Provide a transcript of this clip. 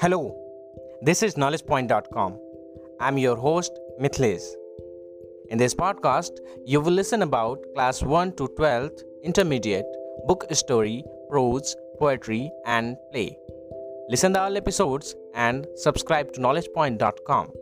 Hello, this is KnowledgePoint.com. I'm your host, Mithilesh. In this podcast, you will listen about Class 1 to 12th Intermediate book story, prose, poetry, and play. Listen to all episodes and subscribe to KnowledgePoint.com.